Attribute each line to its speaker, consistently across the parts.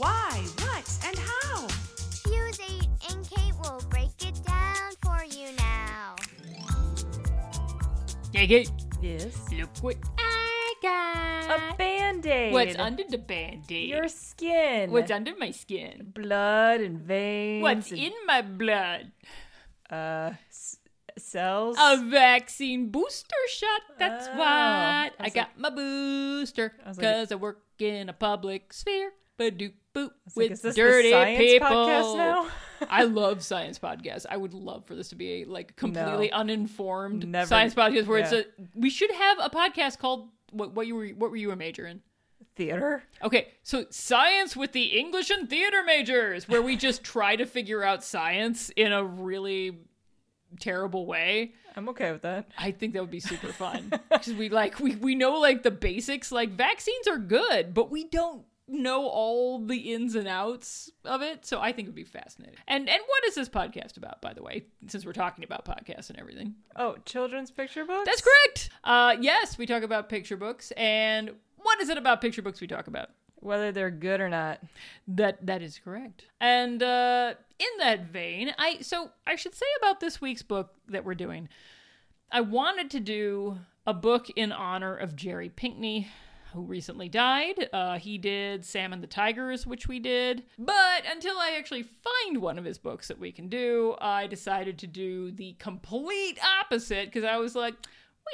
Speaker 1: Why, what, and how?
Speaker 2: Fuse 8 and Kate will break it down for you now.
Speaker 3: Hey, hey,
Speaker 1: Yes.
Speaker 3: look what I got.
Speaker 4: A band aid.
Speaker 3: What's under the band-aid?
Speaker 4: Your skin.
Speaker 3: What's under my skin?
Speaker 4: blood and veins?
Speaker 3: What's
Speaker 4: and,
Speaker 3: in my blood?
Speaker 4: uh s- cells?
Speaker 3: A vaccine booster shot. That's
Speaker 4: Oh.
Speaker 3: what.
Speaker 4: I
Speaker 3: I
Speaker 4: was
Speaker 3: got my booster
Speaker 4: I like-
Speaker 3: because I work in a public sphere. Boop
Speaker 4: like,
Speaker 3: with
Speaker 4: this
Speaker 3: dirty people.
Speaker 4: podcast now?
Speaker 3: I love science podcasts. I would love for this to be a like completely
Speaker 4: No. Never-
Speaker 3: uninformed science podcast where it's a. We should have a podcast called what? What you were? What were you a major in?
Speaker 4: Theater?
Speaker 3: Okay, so science with the English and theater majors, where we just try to figure out science in a really terrible way.
Speaker 4: I'm okay with that.
Speaker 3: I think that would be super fun because we like we we know like the basics. Like vaccines are good, but we don't know all the ins and outs of it. So I think it would be fascinating. And and what is this podcast about, by the way? Since we're talking about podcasts and everything.
Speaker 4: Oh, children's picture books?
Speaker 3: That's correct. Uh, yes, we talk about picture books. And what is it about picture books we talk about?
Speaker 4: Whether they're good or not.
Speaker 3: That that is correct. And uh, in that vein, I so I should say about this week's book that we're doing. I wanted to do a book in honor of Jerry Pinkney, who recently died. Uh, he did Sam and the Tigers, which we did. But until I actually find one of his books that we can do, I decided to do the complete opposite because I was like,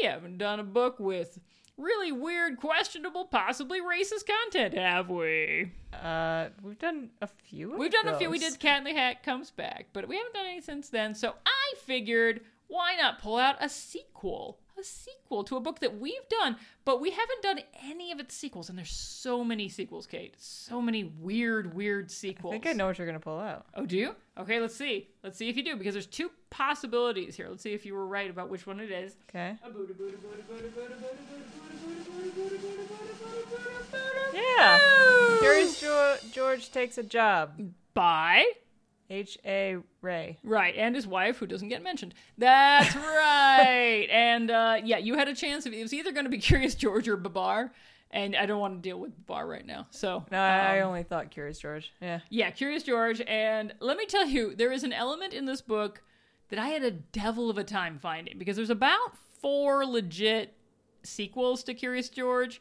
Speaker 3: we haven't done a book with really weird, questionable, possibly racist content, have we?
Speaker 4: Uh, we've done a few. of
Speaker 3: We've done a few. We did Cat in the Hat comes back, but we haven't done any since then. So I figured, why not pull out a sequel? a sequel to a book that we've done, but we haven't done any of its sequels. And there's so many sequels, Kate. So many weird, weird sequels.
Speaker 4: I think I know what you're going to pull out.
Speaker 3: Oh, do you? Okay, let's see. Let's see if you do, because there's two possibilities here. Let's see if you were right about which one it is.
Speaker 4: Okay. Yeah. George, George takes a job.
Speaker 3: Bye.
Speaker 4: H. A. Rey.
Speaker 3: Right, and his wife, who doesn't get mentioned. That's right. and uh, yeah, you had a chance. Of, it was either going to be Curious George or Babar, and I don't want to deal with Babar right now. So
Speaker 4: No, I I
Speaker 3: um,
Speaker 4: only thought Curious George. Yeah.
Speaker 3: yeah, Curious George. And let me tell you, there is an element in this book that I had a devil of a time finding because there's about four legit sequels to Curious George.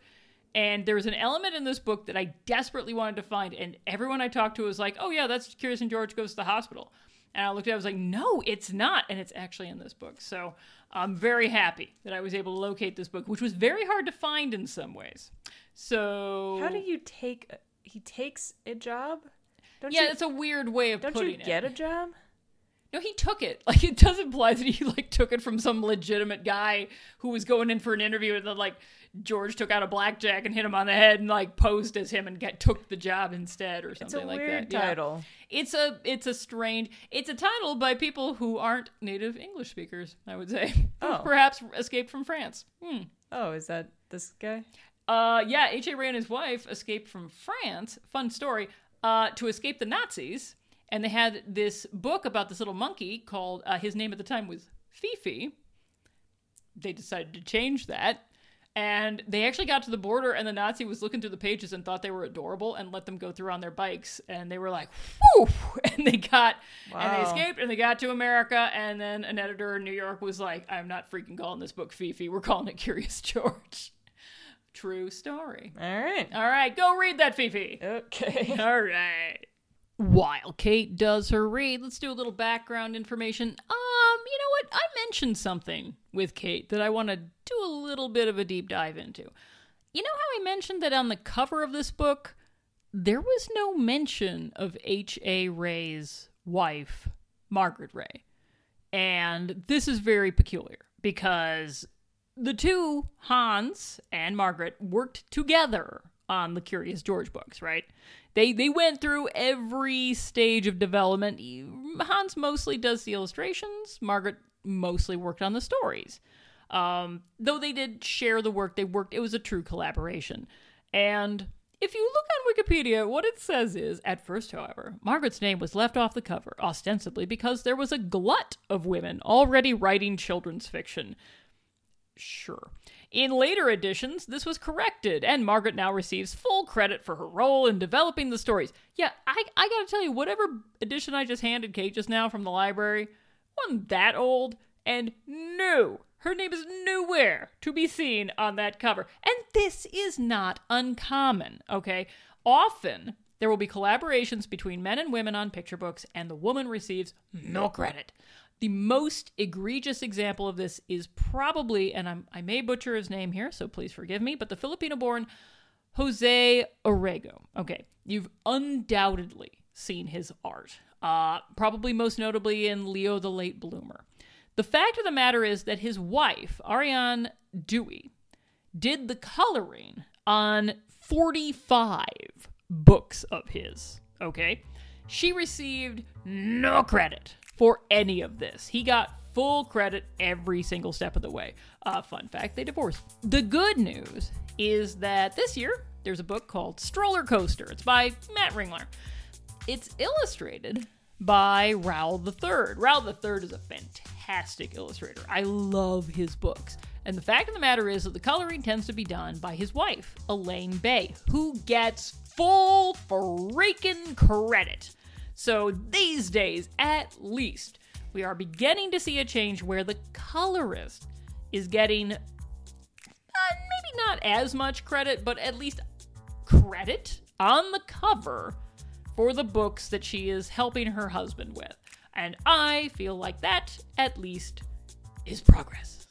Speaker 3: And there was an element in this book that I desperately wanted to find, and everyone I talked to was like, "Oh yeah, that's Curious and George goes to the hospital." And I looked at it, I was like, "No, it's not," and it's actually in this book. So I'm very happy that I was able to locate this book, which was very hard to find in some ways. So
Speaker 4: How do you take? He takes a job. Don't
Speaker 3: Yeah,
Speaker 4: you,
Speaker 3: that's a weird way of
Speaker 4: don't you
Speaker 3: it.
Speaker 4: get a job?
Speaker 3: No, he took it. Like it does imply that he like took it from some legitimate guy who was going in for an interview, and then like George took out a blackjack and hit him on the head and like posed as him and get, took the job instead or something
Speaker 4: a
Speaker 3: like that. Yeah.
Speaker 4: title.
Speaker 3: It's a it's a strange. It's a title by people who aren't native English speakers. I would say,
Speaker 4: Oh.
Speaker 3: perhaps escaped from France. Hmm.
Speaker 4: Oh, is that this guy?
Speaker 3: Uh, yeah, H.A. Rey and his wife escaped from France. Fun story. Uh, to escape the Nazis, and they had this book about this little monkey called. Uh, his name at the time was Fifi. They decided to change that, and they actually got to the border, and the Nazi was looking through the pages and thought they were adorable, and let them go through on their bikes, and they were like, "Whew!" and they got and they escaped, and they got to America, and then an editor in New York was like, "I'm not freaking calling this book Fifi. We're calling it Curious George." True story.
Speaker 4: All right.
Speaker 3: All right, go read that, Fifi.
Speaker 4: Okay.
Speaker 3: All right. While Kate does her read, let's do a little background information. Um, you know what? I mentioned something with Kate that I want to do a little bit of a deep dive into. You know how I mentioned that on the cover of this book, there was no mention of H.A. Rey's wife, Margaret Rey. And this is very peculiar because the two, Hans and Margaret, worked together on the Curious George books, right? They they went through every stage of development. Hans mostly does the illustrations. Margaret mostly worked on the stories. Um, though they did share the work, they worked. It was a true collaboration. And if you look on Wikipedia, what it says is, at first, however, Margaret's name was left off the cover, ostensibly because there was a glut of women already writing children's fiction. Sure. In later editions, this was corrected, and Margaret now receives full credit for her role in developing the stories. Yeah, I, I gotta tell you, whatever edition I just handed Kate just now from the library wasn't that old, and no, her name is nowhere to be seen on that cover. And this is not uncommon, okay? Often, there will be collaborations between men and women on picture books, and the woman receives no credit. The most egregious example of this is probably, and I'm, I may butcher his name here, so please forgive me, but the Filipino born Jose Aruego. Okay, you've undoubtedly seen his art, uh, probably most notably in Leo the Late Bloomer. The fact of the matter is that his wife, Ariane Dewey, did the coloring on 45 books of his, okay? She received no credit for any of this. He got full credit every single step of the way. Uh, fun fact, they divorced. The good news is that this year there's a book called Stroller Coaster. It's by Matt Ringler. It's illustrated by Raoul III. Raoul III is a fantastic illustrator. I love his books. And the fact of the matter is that the coloring tends to be done by his wife, Elaine Bay, who gets full freaking credit. So these days, at least, we are beginning to see a change where the colorist is getting uh, maybe not as much credit, but at least credit on the cover for the books that she is helping her husband with. And I feel like that, at least, is progress.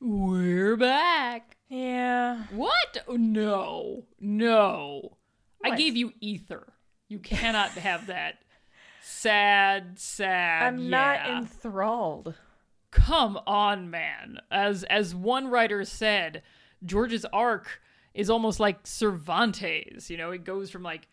Speaker 3: We're back.
Speaker 4: Yeah.
Speaker 3: What? No. No. I gave you ether. You cannot have that. Sad, sad.
Speaker 4: I'm not enthralled.
Speaker 3: Come on, man. As as one writer said, George's arc is almost like Cervantes. You know, it goes from like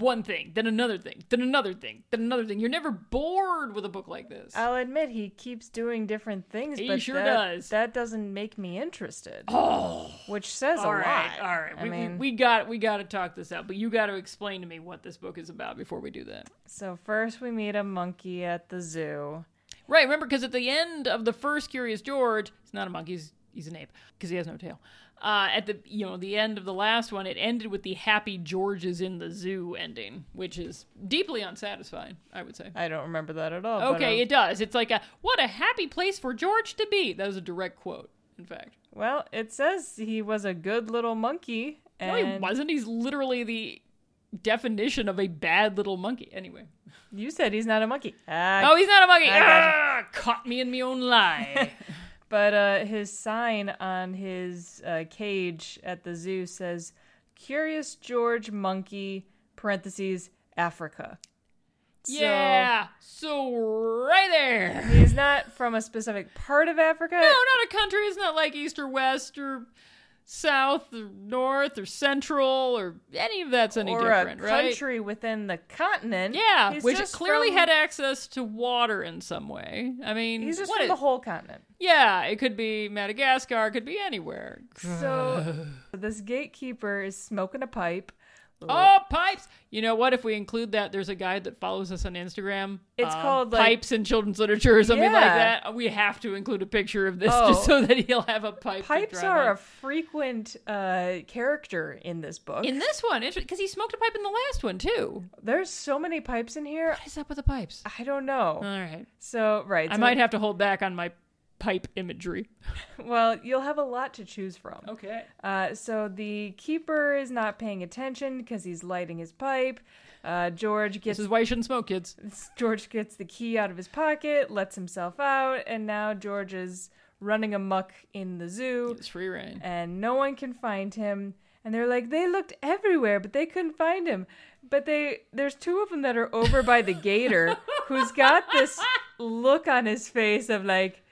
Speaker 3: one thing, then another thing, then another thing, then another thing. You're never bored with a book like this.
Speaker 4: I'll admit he keeps doing different things,
Speaker 3: He
Speaker 4: but
Speaker 3: sure
Speaker 4: that,
Speaker 3: does.
Speaker 4: that doesn't make me interested.
Speaker 3: oh,
Speaker 4: Which says
Speaker 3: all
Speaker 4: a
Speaker 3: right,
Speaker 4: lot.
Speaker 3: all right.
Speaker 4: I
Speaker 3: we,
Speaker 4: mean,
Speaker 3: we, we got we got to talk this out, but you got to explain to me what this book is about before we do that.
Speaker 4: so first we meet a monkey at the zoo.
Speaker 3: Right, remember because at the end of the first Curious George, it's not a monkey, he's, he's an ape because he has no tail. Uh, at the you know the end of the last one, it ended with the happy George is in the zoo ending, which is deeply unsatisfying. I would say.
Speaker 4: I don't remember that at all. but,
Speaker 3: Okay,
Speaker 4: um,
Speaker 3: it does. It's like a what a happy place for George to be. That was a direct quote, in fact.
Speaker 4: well, it says he was a good little monkey.
Speaker 3: No,
Speaker 4: And
Speaker 3: he wasn't. He's literally the definition of a bad little monkey. Anyway.
Speaker 4: You said he's not a monkey. Ah,
Speaker 3: Oh, he's not a monkey. Ah, caught me in my own lie.
Speaker 4: But uh, his sign on his uh, cage at the zoo says "Curious George Monkey (parentheses Africa)." So,
Speaker 3: yeah. So right there.
Speaker 4: he's not from a specific part of Africa.
Speaker 3: No, not a country. It's not like east or west or south or north or central or any of that's any
Speaker 4: or
Speaker 3: different,
Speaker 4: a
Speaker 3: right?
Speaker 4: country within the continent.
Speaker 3: Yeah,
Speaker 4: He's
Speaker 3: which clearly
Speaker 4: from-
Speaker 3: had access to water in some way. I mean,
Speaker 4: He's just from
Speaker 3: it-
Speaker 4: the whole continent.
Speaker 3: yeah, it could be Madagascar, it could be anywhere.
Speaker 4: So this gatekeeper is smoking a pipe.
Speaker 3: Oh, pipes! You know what? If we include that, there's a guy that follows us on Instagram.
Speaker 4: It's
Speaker 3: um,
Speaker 4: called, like-
Speaker 3: Pipes in Children's Literature or something like that. We have to include a picture of this
Speaker 4: Oh.
Speaker 3: just so that he'll have a pipe.
Speaker 4: Pipes are
Speaker 3: on.
Speaker 4: a frequent uh, character in this book.
Speaker 3: in this one, because he smoked a pipe in the last one too.
Speaker 4: There's so many pipes in here.
Speaker 3: What is up with the pipes?
Speaker 4: I don't know.
Speaker 3: All right,
Speaker 4: So right,
Speaker 3: I might have to hold back on my pipe imagery.
Speaker 4: Well, you'll have a lot to choose from.
Speaker 3: Okay.
Speaker 4: Uh, so the keeper is not paying attention because he's lighting his pipe. Uh, George gets.
Speaker 3: This is why you shouldn't smoke, kids.
Speaker 4: George gets the key out of his pocket, lets himself out, and now George is running amuck in the zoo,
Speaker 3: It's free rein.
Speaker 4: and no one can find him. And they're like, they looked everywhere, but they couldn't find him. But they, there's two of them that are over by the gator, who's got this look on his face of like,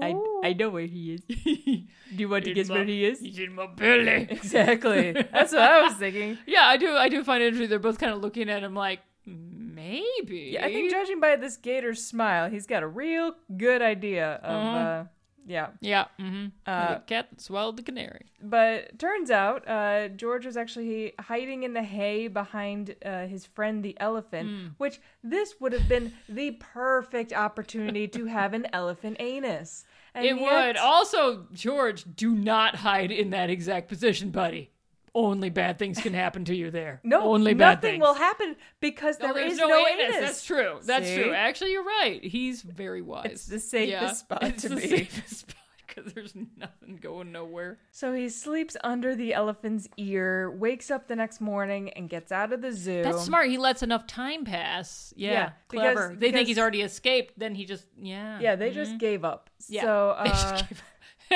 Speaker 4: I, I know where he is. Do you want to guess where he is?
Speaker 3: He's in my belly.
Speaker 4: Exactly. That's what I was thinking.
Speaker 3: Yeah, I do. I do find it interesting. They're both kind of looking at him like, maybe.
Speaker 4: Yeah, I think judging by this gator's smile, he's got a real good idea of.
Speaker 3: Uh-huh.
Speaker 4: uh yeah,
Speaker 3: Yeah. Mm-hmm.
Speaker 4: Uh,
Speaker 3: the cat swallowed the canary.
Speaker 4: but turns out uh, George was actually hiding in the hay behind uh, his friend the elephant,
Speaker 3: Hmm.
Speaker 4: which this would have been the perfect opportunity to have an elephant anus. And
Speaker 3: it
Speaker 4: yet-
Speaker 3: would. Also, George, do not hide in that exact position, buddy. Only bad things can happen to you there.
Speaker 4: No,
Speaker 3: only bad
Speaker 4: nothing
Speaker 3: things.
Speaker 4: will happen because
Speaker 3: No, there's no,
Speaker 4: no,
Speaker 3: anus.
Speaker 4: anus.
Speaker 3: That's true. That's
Speaker 4: See?
Speaker 3: true. Actually, you're right. He's very wise.
Speaker 4: It's the safest spot
Speaker 3: it's
Speaker 4: to
Speaker 3: the
Speaker 4: be.
Speaker 3: safest spot because there's nothing going nowhere.
Speaker 4: So he sleeps under the elephant's ear, wakes up the next morning, and gets out of the zoo.
Speaker 3: That's smart. He lets enough time pass. Yeah,
Speaker 4: Yeah,
Speaker 3: clever.
Speaker 4: because-
Speaker 3: they think he's already escaped. Then he just yeah.
Speaker 4: Yeah, they just gave up.
Speaker 3: Mm-hmm. Yeah.
Speaker 4: So,
Speaker 3: They just
Speaker 4: uh,
Speaker 3: gave up. yeah,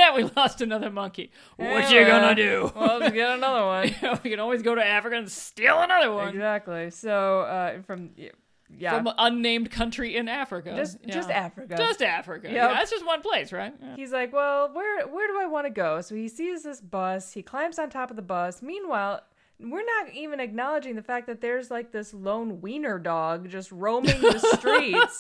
Speaker 3: we lost another monkey. What you gonna do?
Speaker 4: Well, let's get another one.
Speaker 3: we can always go to Africa and steal another one
Speaker 4: exactly. So, uh, from yeah,
Speaker 3: from unnamed country in Africa.
Speaker 4: just
Speaker 3: Yeah.
Speaker 4: just Africa.
Speaker 3: Just Africa.
Speaker 4: Yep.
Speaker 3: Yeah, that's just one place, right? Yeah.
Speaker 4: He's like, well, where where do I want to go? So he sees this bus. He climbs on top of the bus. Meanwhile, we're not even acknowledging the fact that there's like this lone wiener dog just roaming the streets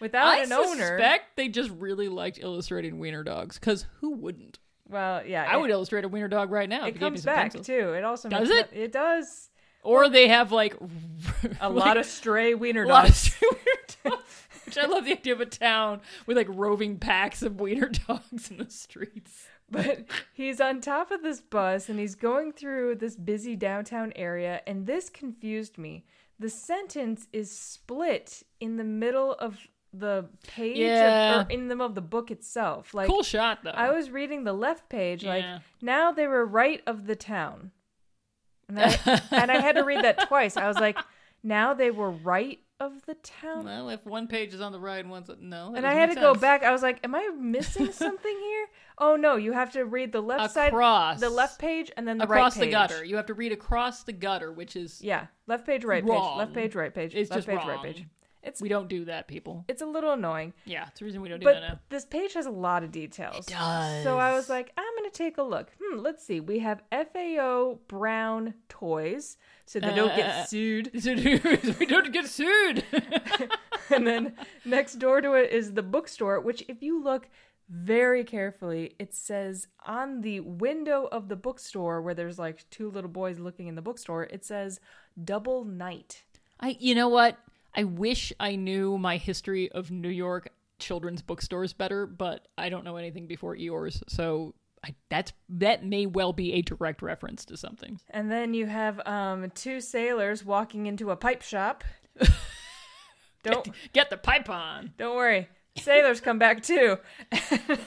Speaker 4: without
Speaker 3: I
Speaker 4: an owner.
Speaker 3: I suspect they just really liked illustrating wiener dogs. Because who wouldn't?
Speaker 4: Well, yeah,
Speaker 3: I
Speaker 4: it-
Speaker 3: would illustrate a wiener dog right now. if
Speaker 4: It
Speaker 3: gave me
Speaker 4: comes
Speaker 3: some
Speaker 4: back
Speaker 3: pencils.
Speaker 4: too. It also
Speaker 3: Does
Speaker 4: makes
Speaker 3: it?
Speaker 4: It does.
Speaker 3: Or they have like
Speaker 4: A lot of stray wiener
Speaker 3: a lot wiener dogs. Which I love the idea of a town with like roving packs of wiener dogs in the streets.
Speaker 4: But he's on top of this bus and he's going through this busy downtown area, and this confused me. The sentence is split in the middle of the page, of- or in the of the book itself. Like
Speaker 3: cool shot though.
Speaker 4: I was reading the left page, like now they were right of the town, and I, and I had to read that twice. I was like, now they were right of the town.
Speaker 3: well, if one page is on the right and one's no,
Speaker 4: And I had to go back. I was like, "Am I missing something here?" Oh no, you have to read the left
Speaker 3: Across.
Speaker 4: side, the left page, and then the
Speaker 3: across
Speaker 4: right
Speaker 3: the gutter. You have to read across the gutter, which is
Speaker 4: Yeah, left page, right
Speaker 3: Wrong.
Speaker 4: page, left page, right page,
Speaker 3: It's
Speaker 4: left
Speaker 3: just
Speaker 4: page,
Speaker 3: wrong.
Speaker 4: right page. It's
Speaker 3: we don't do that, people.
Speaker 4: it's a little annoying,
Speaker 3: Yeah, it's the reason we don't do
Speaker 4: but
Speaker 3: that now.
Speaker 4: this page has a lot of details.
Speaker 3: It does.
Speaker 4: So I was like, I'm gonna take a look. Hmm, let's see. We have FAO Brown toys, so they don't
Speaker 3: Uh,
Speaker 4: get sued.
Speaker 3: So we don't get sued.
Speaker 4: and then next door to it is the bookstore, which, if you look very carefully, it says on the window of the bookstore where there's like two little boys looking in the bookstore, it says double night.
Speaker 3: I, you know what? I wish I knew my history of New York children's bookstores better, but I don't know anything before Eeyores, so I, that's that may well be a direct reference to something.
Speaker 4: And then you have um, two sailors walking into a pipe shop. don't
Speaker 3: Get the pipe on.
Speaker 4: don't worry, sailors come back too.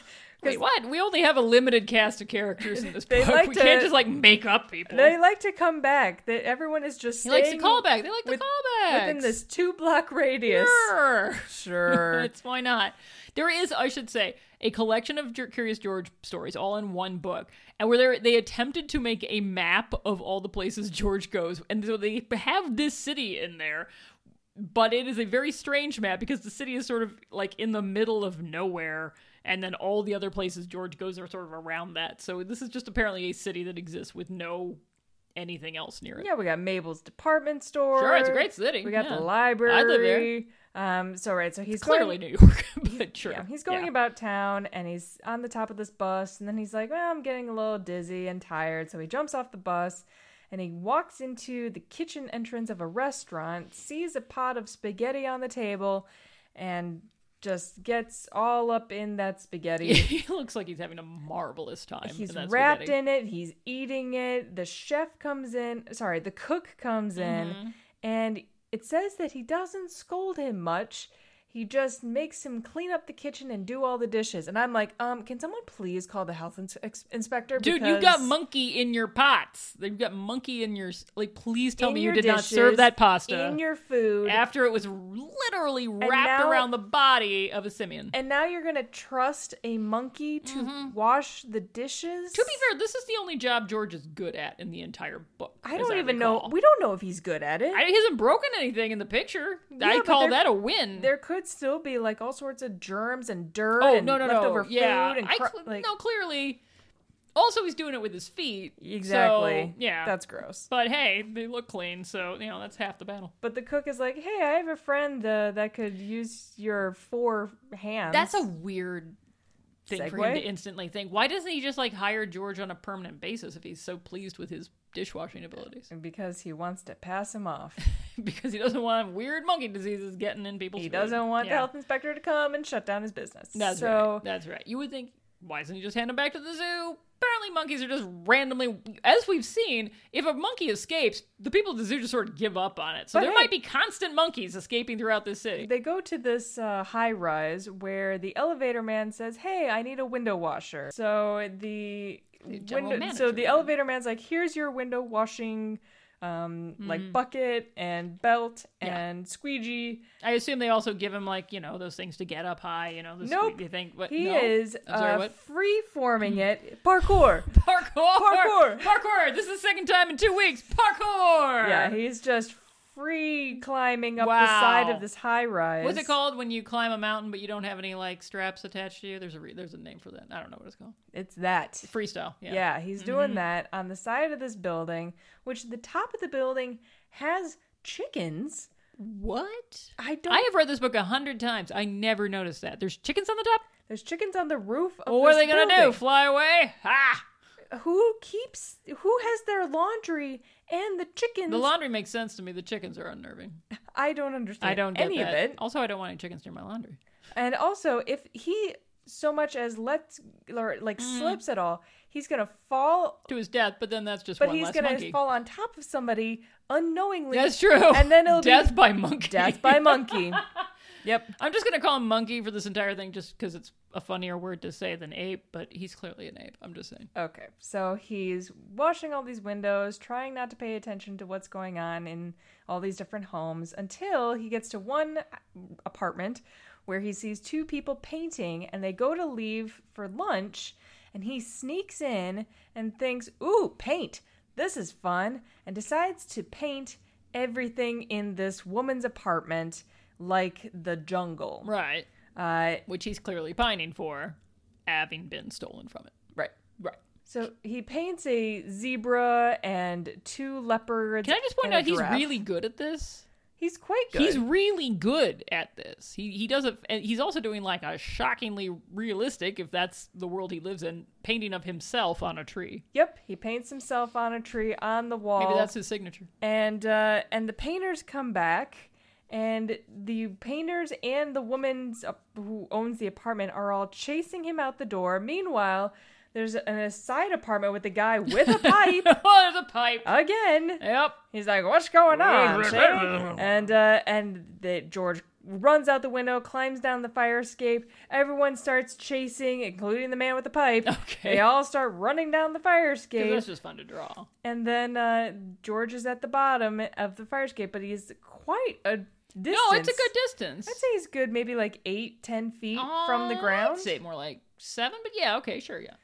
Speaker 3: Wait, what? We only have a limited cast of characters in this
Speaker 4: They
Speaker 3: book.
Speaker 4: like
Speaker 3: we
Speaker 4: to-
Speaker 3: can't just like make up people.
Speaker 4: They like to come back. That everyone is just
Speaker 3: he likes to call back. They like to
Speaker 4: with-
Speaker 3: call back
Speaker 4: within this two block radius.
Speaker 3: Sure.
Speaker 4: Sure.
Speaker 3: it's why not? There is, I should say, a collection of Curious George stories, all in one book, and where they they attempted to make a map of all the places George goes, and so they have this city in there. But it is a very strange map because the city is sort of like in the middle of nowhere, and then all the other places George goes are sort of around that. So this is just apparently a city that exists with no anything else near it.
Speaker 4: Yeah, we got Mabel's department store.
Speaker 3: Sure, it's a great city.
Speaker 4: We got
Speaker 3: yeah.
Speaker 4: the
Speaker 3: I live there.
Speaker 4: library. Um, so right, so he's
Speaker 3: Clearly
Speaker 4: going,
Speaker 3: New York, but sure.
Speaker 4: yeah, he's going
Speaker 3: Yeah.
Speaker 4: about town and he's on the top of this bus, and then he's like, "Well, I'm getting a little dizzy and tired," so he jumps off the bus and he walks into the kitchen entrance of a restaurant, sees a pot of spaghetti on the table, and just gets all up in that spaghetti.
Speaker 3: he looks like he's having a marvelous time.
Speaker 4: He's
Speaker 3: in that
Speaker 4: wrapped
Speaker 3: spaghetti.
Speaker 4: in it. He's eating it. The chef comes in. Sorry, the cook comes
Speaker 3: Mm-hmm.
Speaker 4: in, and it says that he doesn't scold him much. He just makes him clean up the kitchen and do all the dishes. And I'm like, um, can someone please call the health ins- inspector?
Speaker 3: Dude, you've got monkey in your pots. You've got monkey in your like. Please tell
Speaker 4: in
Speaker 3: me you did not serve that pasta
Speaker 4: in your food.
Speaker 3: after it was literally wrapped
Speaker 4: now-
Speaker 3: around the body of a simian.
Speaker 4: and now you're gonna trust a monkey to wash the dishes?
Speaker 3: Mm-hmm. to be fair, this is the only job George is good at in the entire book.
Speaker 4: I don't even know. We don't know if he's good at it.
Speaker 3: I, he hasn't broken anything in the picture.
Speaker 4: Yeah,
Speaker 3: I call
Speaker 4: there-
Speaker 3: that a win.
Speaker 4: There could still be like all sorts of germs and dirt
Speaker 3: oh
Speaker 4: and
Speaker 3: no no
Speaker 4: leftover
Speaker 3: no yeah
Speaker 4: food and
Speaker 3: I
Speaker 4: cr-
Speaker 3: cl-
Speaker 4: like
Speaker 3: no clearly. Also, he's doing it with his feet.
Speaker 4: exactly.
Speaker 3: So, yeah.
Speaker 4: that's gross.
Speaker 3: But hey, they look clean, so you know that's half the battle.
Speaker 4: But the cook is like, "Hey, I have a friend uh, that could use your four hands."
Speaker 3: That's a weird thing for him to instantly think. Why doesn't he just like hire George on a permanent basis if he's so pleased with his dishwashing abilities?
Speaker 4: because he wants to pass him off.
Speaker 3: because he doesn't want weird monkey diseases getting in people's
Speaker 4: he
Speaker 3: food.
Speaker 4: doesn't want the health inspector to come and shut down his business.
Speaker 3: That's
Speaker 4: so
Speaker 3: right. That's right. You would think, why doesn't he just hand him back to the zoo? Apparently, monkeys are just randomly, as we've seen, if a monkey escapes, the people at the zoo just sort of give up on it. So
Speaker 4: But
Speaker 3: there
Speaker 4: hey-
Speaker 3: might be constant monkeys escaping throughout this city.
Speaker 4: they go to this uh, high rise where the elevator man says, "Hey, I need a window washer." So the, window, so the elevator man's like, "Here's your window washing." Um, like bucket and belt
Speaker 3: Mm-hmm. Yeah.
Speaker 4: and squeegee.
Speaker 3: I assume they also give him like you know those things to get up high. You know, the
Speaker 4: Nope.
Speaker 3: You think, but
Speaker 4: He
Speaker 3: no?
Speaker 4: is
Speaker 3: sorry,
Speaker 4: uh, free forming it. Parkour.
Speaker 3: Parkour!
Speaker 4: Parkour!
Speaker 3: Parkour! This is the second time in two weeks. Parkour!
Speaker 4: Yeah, he's just free climbing up the side of this high rise.
Speaker 3: What's it called when you climb a mountain but you don't have any like straps attached to you? There's a re- there's a name for that. I don't know what it's called.
Speaker 4: It's that.
Speaker 3: Freestyle. Yeah.
Speaker 4: Yeah, he's
Speaker 3: Mm-hmm.
Speaker 4: doing that on the side of this building, which the top of the building has chickens.
Speaker 3: What?
Speaker 4: I don't.
Speaker 3: I have read this book a hundred times. I never noticed that. There's chickens on the top.
Speaker 4: There's chickens on the roof.
Speaker 3: Well, what are they gonna do? Fly away? Ha!
Speaker 4: Who keeps? Who has their laundry and the chickens?
Speaker 3: The laundry makes sense to me. The chickens are unnerving.
Speaker 4: I don't understand.
Speaker 3: I don't get
Speaker 4: any
Speaker 3: that.
Speaker 4: of it.
Speaker 3: Also, I don't want any chickens near my laundry.
Speaker 4: And also, if he so much as lets or like
Speaker 3: Mm.
Speaker 4: slips at all, he's gonna fall.
Speaker 3: To his death, but then that's just
Speaker 4: But he's gonna
Speaker 3: monkey.
Speaker 4: fall on top of somebody unknowingly.
Speaker 3: That's true.
Speaker 4: And then it'll
Speaker 3: death
Speaker 4: be
Speaker 3: by monkey.
Speaker 4: death by monkey. yep.
Speaker 3: I'm just gonna call him monkey for this entire thing, just because it's a funnier word to say than ape. But he's clearly an ape. I'm just saying.
Speaker 4: Okay, so he's washing all these windows, trying not to pay attention to what's going on in all these different homes until he gets to one apartment where he sees two people painting and they go to leave for lunch and he sneaks in and thinks, "Ooh, paint. This is fun." and decides to paint everything in this woman's apartment like the jungle.
Speaker 3: Right.
Speaker 4: Uh
Speaker 3: Which he's clearly pining for, having been stolen from it.
Speaker 4: right.
Speaker 3: Right.
Speaker 4: So he paints a zebra and two leopards.
Speaker 3: Can I just point out he's really good at this?
Speaker 4: he's quite good.
Speaker 3: He's really good at this. He he does it. And he's also doing like a shockingly realistic, if that's the world he lives in, painting of himself on a tree.
Speaker 4: yep, he paints himself on a tree on the wall.
Speaker 3: Maybe that's his signature.
Speaker 4: and uh, and the painters come back, and the painters and the woman who owns the apartment are all chasing him out the door. Meanwhile, there's an, a side apartment with a guy with a pipe
Speaker 3: oh, there's a pipe.
Speaker 4: again.
Speaker 3: Yep.
Speaker 4: He's like, "What's going on?" and uh, and the George runs out the window, climbs down the fire escape. Everyone starts chasing, including the man with the pipe.
Speaker 3: Okay.
Speaker 4: They all start running down the fire escape,
Speaker 3: that's just fun to draw.
Speaker 4: and then uh, George is at the bottom of the fire escape, but he's quite a distance.
Speaker 3: No, it's a good distance.
Speaker 4: I'd say he's good, maybe like eight, ten feet from the
Speaker 3: Uh,
Speaker 4: ground.
Speaker 3: I'd say more like seven, but yeah, okay, sure, yeah.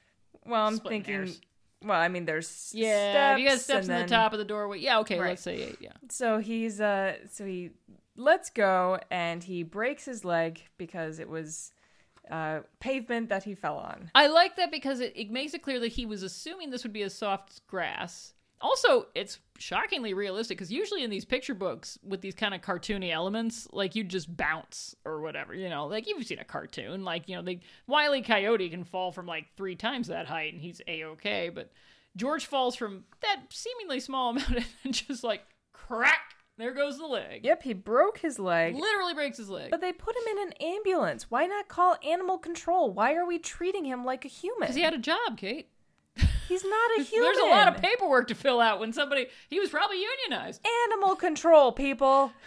Speaker 4: Well, I'm
Speaker 3: Splitting
Speaker 4: thinking.
Speaker 3: hairs.
Speaker 4: Well, I mean, there's
Speaker 3: Yeah,
Speaker 4: steps.
Speaker 3: you got steps in the top of the doorway. Yeah, okay,
Speaker 4: Right.
Speaker 3: let's say eight, yeah.
Speaker 4: So he's uh so he lets go and he breaks his leg because it was uh pavement that he fell on.
Speaker 3: I like that because it, it makes it clear that he was assuming this would be a soft grass. Also, it's shockingly realistic because usually in these picture books with these kind of cartoony elements, like you just bounce or whatever, you know, like you've seen a cartoon, like you know, the Wiley Coyote can fall from like three times that height and he's a okay, but George falls from that seemingly small amount and just like crack, there goes the leg.
Speaker 4: Yep, he broke his leg.
Speaker 3: Literally breaks his leg.
Speaker 4: But they put him in an ambulance. Why not call animal control? Why are we treating him like a human?
Speaker 3: Because he had a job, Kate.
Speaker 4: He's not a human.
Speaker 3: There's a lot of paperwork to fill out when somebody he was probably unionized.
Speaker 4: animal control, people.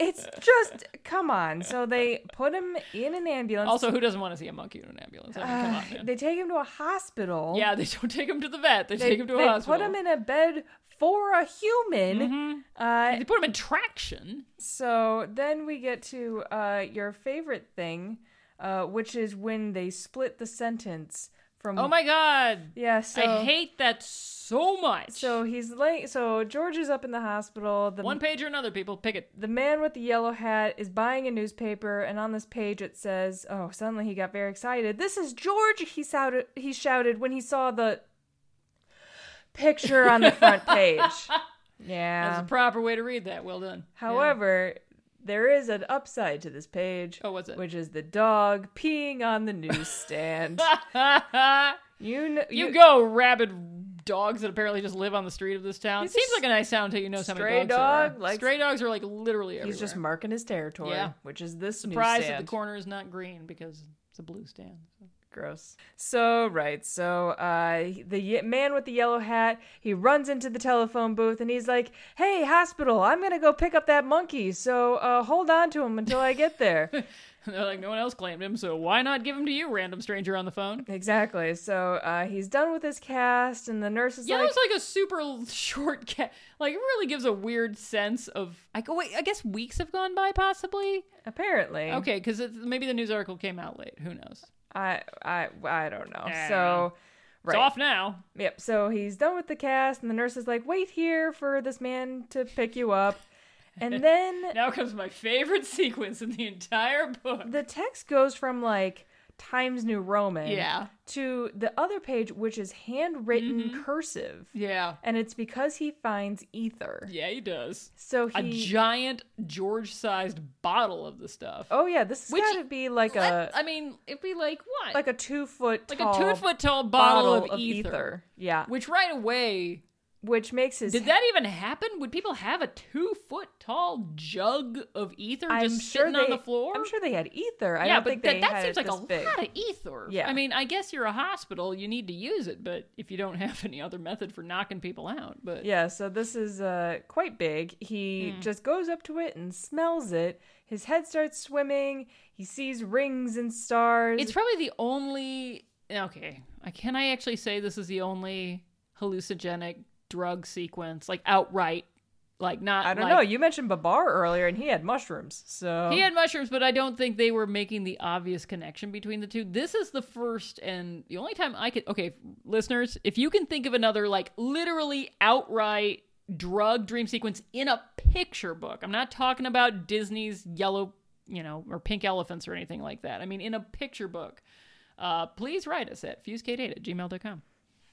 Speaker 4: It's just come on. So they put him in an ambulance.
Speaker 3: Also, who doesn't want to see a monkey in an ambulance? I mean, come
Speaker 4: Uh,
Speaker 3: on,
Speaker 4: they take him to a hospital.
Speaker 3: yeah, they don't take him to the vet. They,
Speaker 4: they,
Speaker 3: take him to a hospital.
Speaker 4: They put him in a bed for a human. Uh,
Speaker 3: They put him in traction.
Speaker 4: So then we get to uh, your favorite thing, uh, which is when they split the sentence from
Speaker 3: Oh my god.
Speaker 4: yeah. So
Speaker 3: I hate that so much.
Speaker 4: So he's laying. So George is up in the hospital. The
Speaker 3: one page or another, people pick it.
Speaker 4: the man with the yellow hat is buying a newspaper, and on this page it says, "Oh, suddenly he got very excited. This is George!" He shouted. He shouted when he saw the picture on the front page.
Speaker 3: Yeah, that's
Speaker 4: Yeah.
Speaker 3: the proper way to read that. Well done.
Speaker 4: However, there is an upside to this page.
Speaker 3: Oh, what's it?
Speaker 4: Which is the dog peeing on the newsstand. You know,
Speaker 3: you go rabid dogs that apparently just live on the street of this town.
Speaker 4: He's
Speaker 3: Seems like a nice town until you know many
Speaker 4: stray
Speaker 3: dogs are.
Speaker 4: dog, like-
Speaker 3: stray dogs are like literally everywhere.
Speaker 4: He's just marking his territory,
Speaker 3: Yeah.
Speaker 4: which is this
Speaker 3: surprised that the corner is not green because it's a blue stand.
Speaker 4: Gross. So right, so uh, the man with the yellow hat, he runs into the telephone booth and he's like, "Hey, hospital, I'm gonna go pick up that monkey. So uh, hold on to him until I get there."
Speaker 3: And they're like, no one else claimed him, so why not give him to you, random stranger on the phone?
Speaker 4: exactly. So uh, he's done with his cast, and the nurse is like
Speaker 3: Yeah,
Speaker 4: like,
Speaker 3: looks like a super short cat. Like it really gives a weird sense of. I go wait. I guess weeks have gone by, possibly.
Speaker 4: "Apparently,
Speaker 3: Okay, because maybe the news article came out late. Who knows?
Speaker 4: I, I, I don't know."
Speaker 3: I
Speaker 4: so.
Speaker 3: don't. It's
Speaker 4: Right.
Speaker 3: off now.
Speaker 4: Yep. So he's done with the cast, and the nurse is like, "Wait here for this man to pick you up," and then
Speaker 3: Now comes my favorite sequence in the entire book.
Speaker 4: the text goes from like Times New Roman
Speaker 3: Yeah.
Speaker 4: to the other page, which is handwritten
Speaker 3: Mm-hmm.
Speaker 4: cursive.
Speaker 3: Yeah.
Speaker 4: And it's because he finds ether.
Speaker 3: Yeah, he does.
Speaker 4: So
Speaker 3: A giant George-sized bottle of the stuff.
Speaker 4: oh yeah, this has got to be like a
Speaker 3: I mean, it'd be like what?
Speaker 4: like a two foot
Speaker 3: like a two foot tall bottle, of, ether,
Speaker 4: Yeah,
Speaker 3: Which right away,
Speaker 4: which makes his.
Speaker 3: did that even happen? Would people have a two foot tall jug of ether
Speaker 4: I'm
Speaker 3: just
Speaker 4: sure
Speaker 3: sitting
Speaker 4: they,
Speaker 3: on the floor?
Speaker 4: I'm sure they had ether. I
Speaker 3: yeah,
Speaker 4: don't
Speaker 3: but
Speaker 4: think
Speaker 3: that, that seems like a
Speaker 4: big.
Speaker 3: lot of ether.
Speaker 4: Yeah.
Speaker 3: I mean, I guess you're a hospital, you need to use it, but if you don't have any other method for knocking people out, but
Speaker 4: Yeah, so this is uh, quite big. He
Speaker 3: Hmm.
Speaker 4: just goes up to it and smells it. His head starts swimming. He sees rings and stars.
Speaker 3: It's probably the only. Okay, can I actually say this is the only hallucinogenic drug sequence, like outright, like not.
Speaker 4: I don't
Speaker 3: like-
Speaker 4: know. You mentioned Babar earlier, and he had mushrooms. So
Speaker 3: He had mushrooms, but I don't think they were making the obvious connection between the two. This is the first and the only time I could. Okay, listeners, if you can think of another, like literally outright drug dream sequence in a picture book, I'm not talking about Disney's yellow, you know, or pink elephants or anything like that. I mean, in a picture book. Uh, please write us at fusekate8 at gmail.com.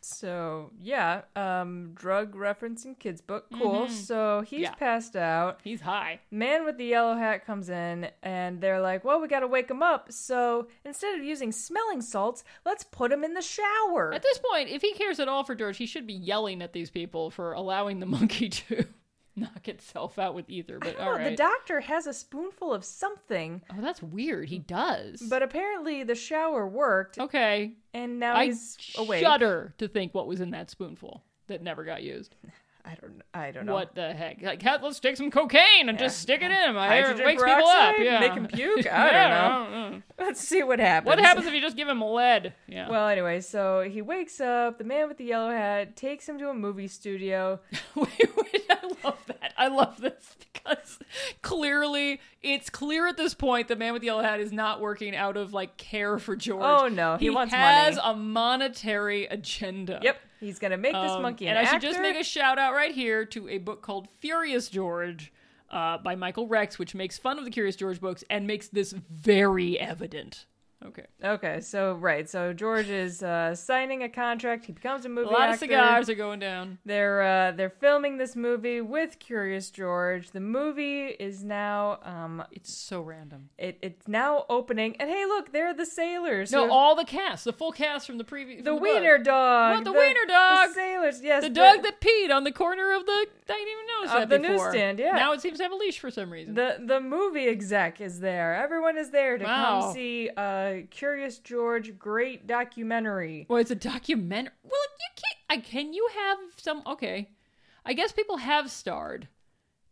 Speaker 4: So yeah, um, drug referencing kids book, cool. So he's
Speaker 3: Mm-hmm. Yeah.
Speaker 4: passed out.
Speaker 3: He's high.
Speaker 4: Man with the yellow hat comes in, and they're like, "Well, we got to wake him up. So instead of using smelling salts, let's put him in the shower."
Speaker 3: At this point, if he cares at all for George, he should be yelling at these people for allowing the monkey to knock itself out with either. But all right.
Speaker 4: The doctor has a spoonful of something,
Speaker 3: oh, that's weird. He does.
Speaker 4: but apparently the shower worked,
Speaker 3: okay,
Speaker 4: and now
Speaker 3: I
Speaker 4: he's awake.
Speaker 3: shudder to think what was in that spoonful that never got used.
Speaker 4: I don't. I don't know.
Speaker 3: What the heck? Like, "Cat, let's take some cocaine and just stick it in. I it
Speaker 4: Hydrogen
Speaker 3: wakes people up. Yeah,
Speaker 4: Make him puke? I
Speaker 3: Yeah,
Speaker 4: don't
Speaker 3: don't know.
Speaker 4: Let's see what happens.
Speaker 3: What happens if you just give him lead? Yeah.
Speaker 4: Well, anyway, so he wakes up. The man with the yellow hat takes him to a movie studio.
Speaker 3: wait, wait, I love that. I love this because clearly it's clear at this point the man with the yellow hat is not working out of like care for George.
Speaker 4: Oh, no, he wants
Speaker 3: has
Speaker 4: money.
Speaker 3: a monetary agenda.
Speaker 4: Yep, he's gonna make this
Speaker 3: Um,
Speaker 4: monkey
Speaker 3: and
Speaker 4: an
Speaker 3: I should just make a shout out right here to a book called Furious George uh, by Michael Rex, which makes fun of the Curious George books and makes this very evident. Okay.
Speaker 4: Okay, so right, so George is uh, signing a contract. He becomes a movie.
Speaker 3: A lot
Speaker 4: actor.
Speaker 3: of cigars are going down.
Speaker 4: They're uh, they're filming this movie with Curious George. The movie is now um
Speaker 3: It's so random.
Speaker 4: it, it's now opening. And hey, look, there are the sailors.
Speaker 3: No, all the cast, the full cast from the previous.
Speaker 4: the wiener dog.
Speaker 3: What, the wiener dog?
Speaker 4: The sailors. Yes,
Speaker 3: The dog that peed on the corner of the. I didn't even notice that
Speaker 4: the
Speaker 3: before.
Speaker 4: newsstand, yeah.
Speaker 3: Now it seems to have a leash for some reason.
Speaker 4: The the movie exec is there. Everyone is there to
Speaker 3: Wow.
Speaker 4: come see uh Curious George great documentary.
Speaker 3: well, it's a documentary. Well, you can't. I can you have some? Okay, I guess people have starred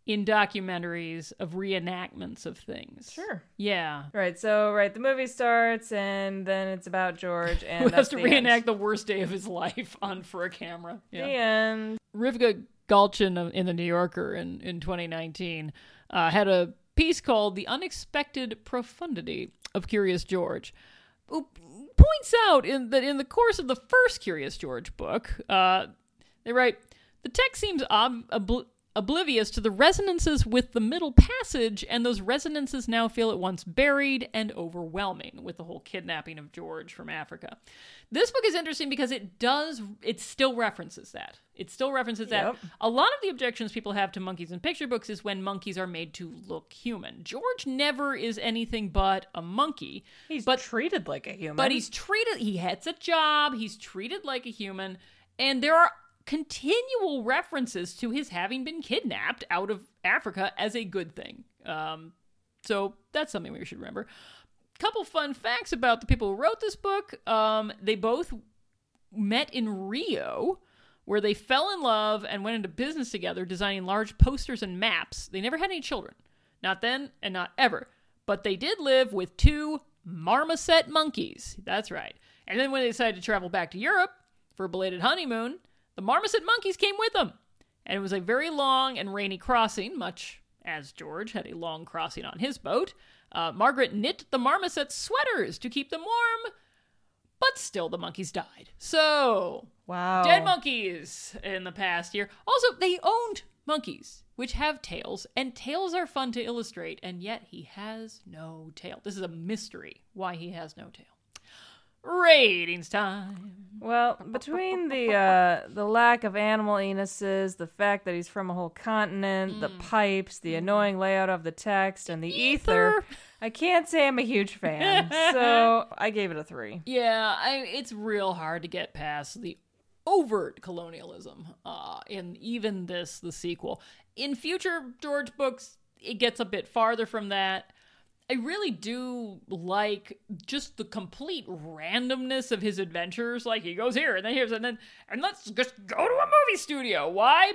Speaker 3: in documentaries of reenactments of things.
Speaker 4: Sure.
Speaker 3: Yeah.
Speaker 4: Right, so right, the movie starts and then it's about George and
Speaker 3: Who has to
Speaker 4: the
Speaker 3: reenact
Speaker 4: end.
Speaker 3: the worst day of his life on for a camera?
Speaker 4: The
Speaker 3: Yeah.
Speaker 4: end.
Speaker 3: Rivka Galchen in the New Yorker in, in 2019 uh, had a piece called The Unexpected Profundity of Curious George. who points out in that in the course of the first Curious George book, uh, they write the text seems ob- obl- oblivious to the resonances with the middle passage, and those resonances now feel at once buried and overwhelming with the whole kidnapping of George from Africa. This book is interesting because it does, it still references that. It still references that.
Speaker 4: Yep.
Speaker 3: A lot of the objections people have to monkeys in picture books is when monkeys are made to look human. George never is anything but a monkey.
Speaker 4: He's
Speaker 3: but
Speaker 4: treated like a human.
Speaker 3: but he's treated, he has a job, he's treated like a human, and there are continual references to his having been kidnapped out of Africa as a good thing. Um, so that's something we should remember. Couple fun facts about the people who wrote this book. Um, they both met in Rio, where they fell in love and went into business together, designing large posters and maps. They never had any children. Not then and not ever. But they did live with two marmoset monkeys. That's right. And then when they decided to travel back to Europe for a belated honeymoon, the marmoset monkeys came with them. And it was a very long and rainy crossing, much as George had a long crossing on his boat. Uh, Margaret knit the marmoset sweaters to keep them warm, but still the monkeys died. So,
Speaker 4: wow.
Speaker 3: dead monkeys in the past year. Also, they owned monkeys, which have tails, and tails are fun to illustrate, and yet he has no tail. This is a mystery why he has no tail. Ratings time.
Speaker 4: Well, between the uh, the lack of animal anuses, the fact that he's from a whole continent, the pipes, the annoying layout of the text, and the ether, I can't say I'm a huge fan. so I gave it a three.
Speaker 3: Yeah, I, it's real hard to get past the overt colonialism uh, in even this, the sequel. In future George books, it gets a bit farther from that. I really do like just the complete randomness of his adventures. Like he goes here and then here's and then and let's just go to a movie studio. Why?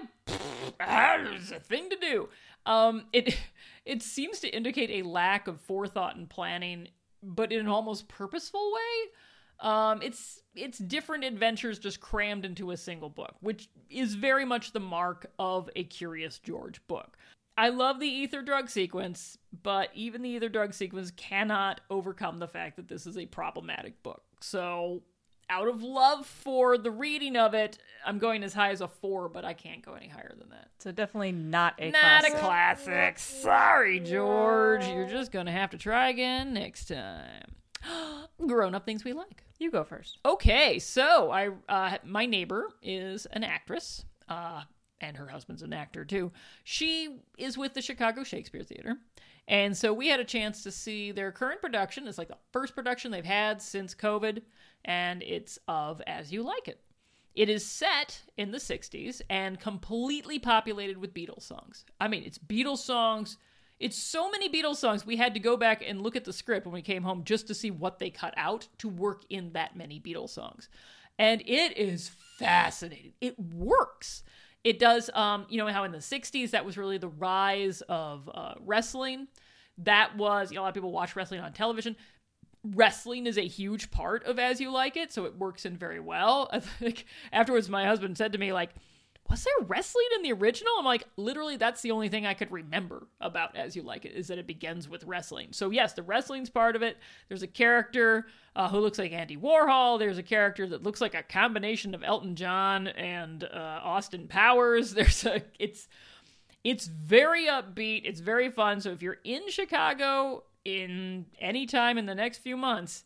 Speaker 3: There's a thing to do. Um, it it seems to indicate a lack of forethought and planning, but in an almost purposeful way. Um, it's it's different adventures just crammed into a single book, which is very much the mark of a Curious George book. I love the ether drug sequence, but even the ether drug sequence cannot overcome the fact that this is a problematic book. So, out of love for the reading of it, I'm going as high as a four, but I can't go any higher than that.
Speaker 4: So definitely not a
Speaker 3: Not
Speaker 4: classic.
Speaker 3: a classic. Sorry, George. You're just going to have to try again next time. Grown up things we like.
Speaker 4: You go first.
Speaker 3: Okay, so I uh, my neighbor is an actress, uh, and her husband's an actor too. She is with the Chicago Shakespeare Theater, and so we had a chance to see their current production. It's like the first production they've had since COVID, and it's of As You Like It. It is set in the 60s and completely populated with Beatles songs. I mean, it's Beatles songs. It's so many Beatles songs. We had to go back and look at the script when we came home just to see what they cut out to work in that many Beatles songs. And it is fascinating. It works. It does, um, you know, how in the 60s that was really the rise of uh, wrestling. That was, you know, a lot of people watch wrestling on television wrestling is a huge part of as you like it so it works in very well i think afterwards my husband said to me like was there wrestling in the original i'm like literally that's the only thing i could remember about as you like it is that it begins with wrestling so yes the wrestling's part of it there's a character uh, who looks like andy warhol there's a character that looks like a combination of elton john and uh, austin powers there's a it's it's very upbeat. It's very fun. So if you're in Chicago in any time in the next few months,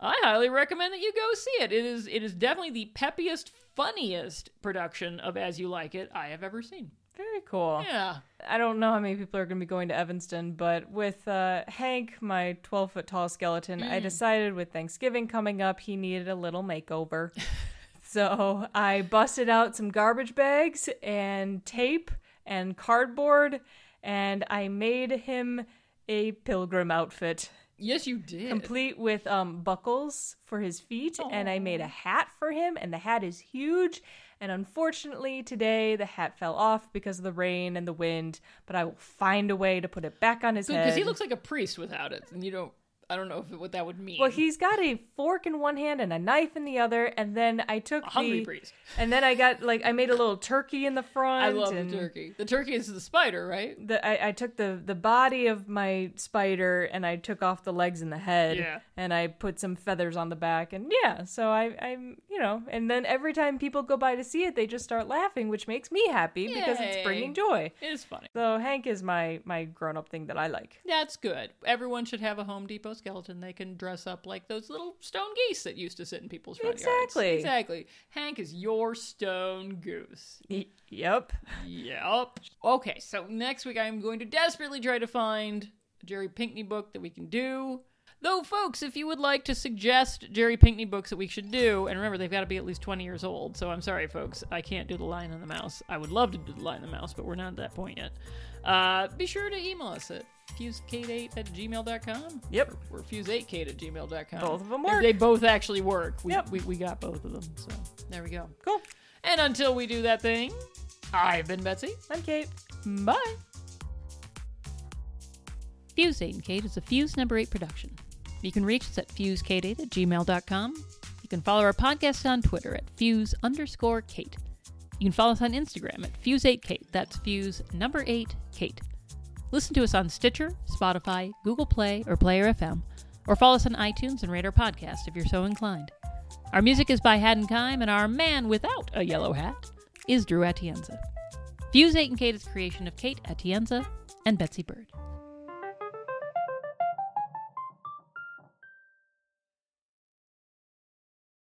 Speaker 3: I highly recommend that you go see it. It is it is definitely the peppiest, funniest production of As You Like It I have ever seen.
Speaker 4: Very cool.
Speaker 3: Yeah.
Speaker 4: I don't know how many people are going to be going to Evanston, but with uh, Hank, my 12 foot tall skeleton, I decided with Thanksgiving coming up, he needed a little makeover. so I busted out some garbage bags and tape and cardboard, and I made him a pilgrim outfit.
Speaker 3: Yes, you did.
Speaker 4: complete with um, buckles for his feet, and I made a hat for him, and the hat is huge. And unfortunately, today the hat fell off because of the rain and the wind. But I will find a way to put it back on his head.
Speaker 3: because he looks like a priest without it, and you don't. I don't know if what that would mean.
Speaker 4: Well, he's got a fork in one hand and a knife in the other, and then I took
Speaker 3: a hungry
Speaker 4: the,
Speaker 3: priest.
Speaker 4: and then I got like I made a little turkey in the front.
Speaker 3: I love the turkey. The turkey is the spider, right?
Speaker 4: The, I, I took the the body of my spider and I took off the legs and the head,
Speaker 3: Yeah.
Speaker 4: and I put some feathers on the back, and yeah. So I I'm you know, and then every time people go by to see it, they just start laughing, which makes me happy because it's bringing joy.
Speaker 3: It is funny.
Speaker 4: So Hank is my my grown up thing that I like.
Speaker 3: That's good. Everyone should have a Home Depot skeleton they can dress up like those little stone geese that used to sit in people's front
Speaker 4: Exactly.
Speaker 3: yards. Exactly. Exactly. Hank is your stone goose.
Speaker 4: Y- yep.
Speaker 3: Yep. Okay, so next week I'm going to desperately try to find a Jerry Pinkney book that we can do. Though, folks, if you would like to suggest Jerry Pinkney books that we should do, and remember, they've got to be at least 20 years old, so I'm sorry, folks, I can't do the Lion and the Mouse. I would love to do the Lion and the Mouse, but we're not at that point yet. Uh, be sure to email us at fusekate8 at gmail.com.
Speaker 4: Yep.
Speaker 3: We're fuse8kate at gmail.com.
Speaker 4: Both of
Speaker 3: them
Speaker 4: work.
Speaker 3: They both actually work. We,
Speaker 4: Yep.
Speaker 3: we, we got both of them, so there we go.
Speaker 4: Cool.
Speaker 3: And until we do that thing, I've been Betsy.
Speaker 4: I'm Kate.
Speaker 3: Bye. Fuse 8 and Kate is a Fuse number 8 production. You can reach us at fusekate8 at gmail.com. You can follow our podcast on Twitter at fuse underscore Kate. You can follow us on Instagram at fuse8kate. That's fuse number 8 Kate. Listen to us on Stitcher, Spotify, Google Play, or Player FM, or follow us on iTunes and rate our podcast if you're so inclined. Our music is by Haddon Kime, and our man without a yellow hat is Drew Atienza. Fuse 8 and Kate is a creation of Kate Atienza and Betsy Bird.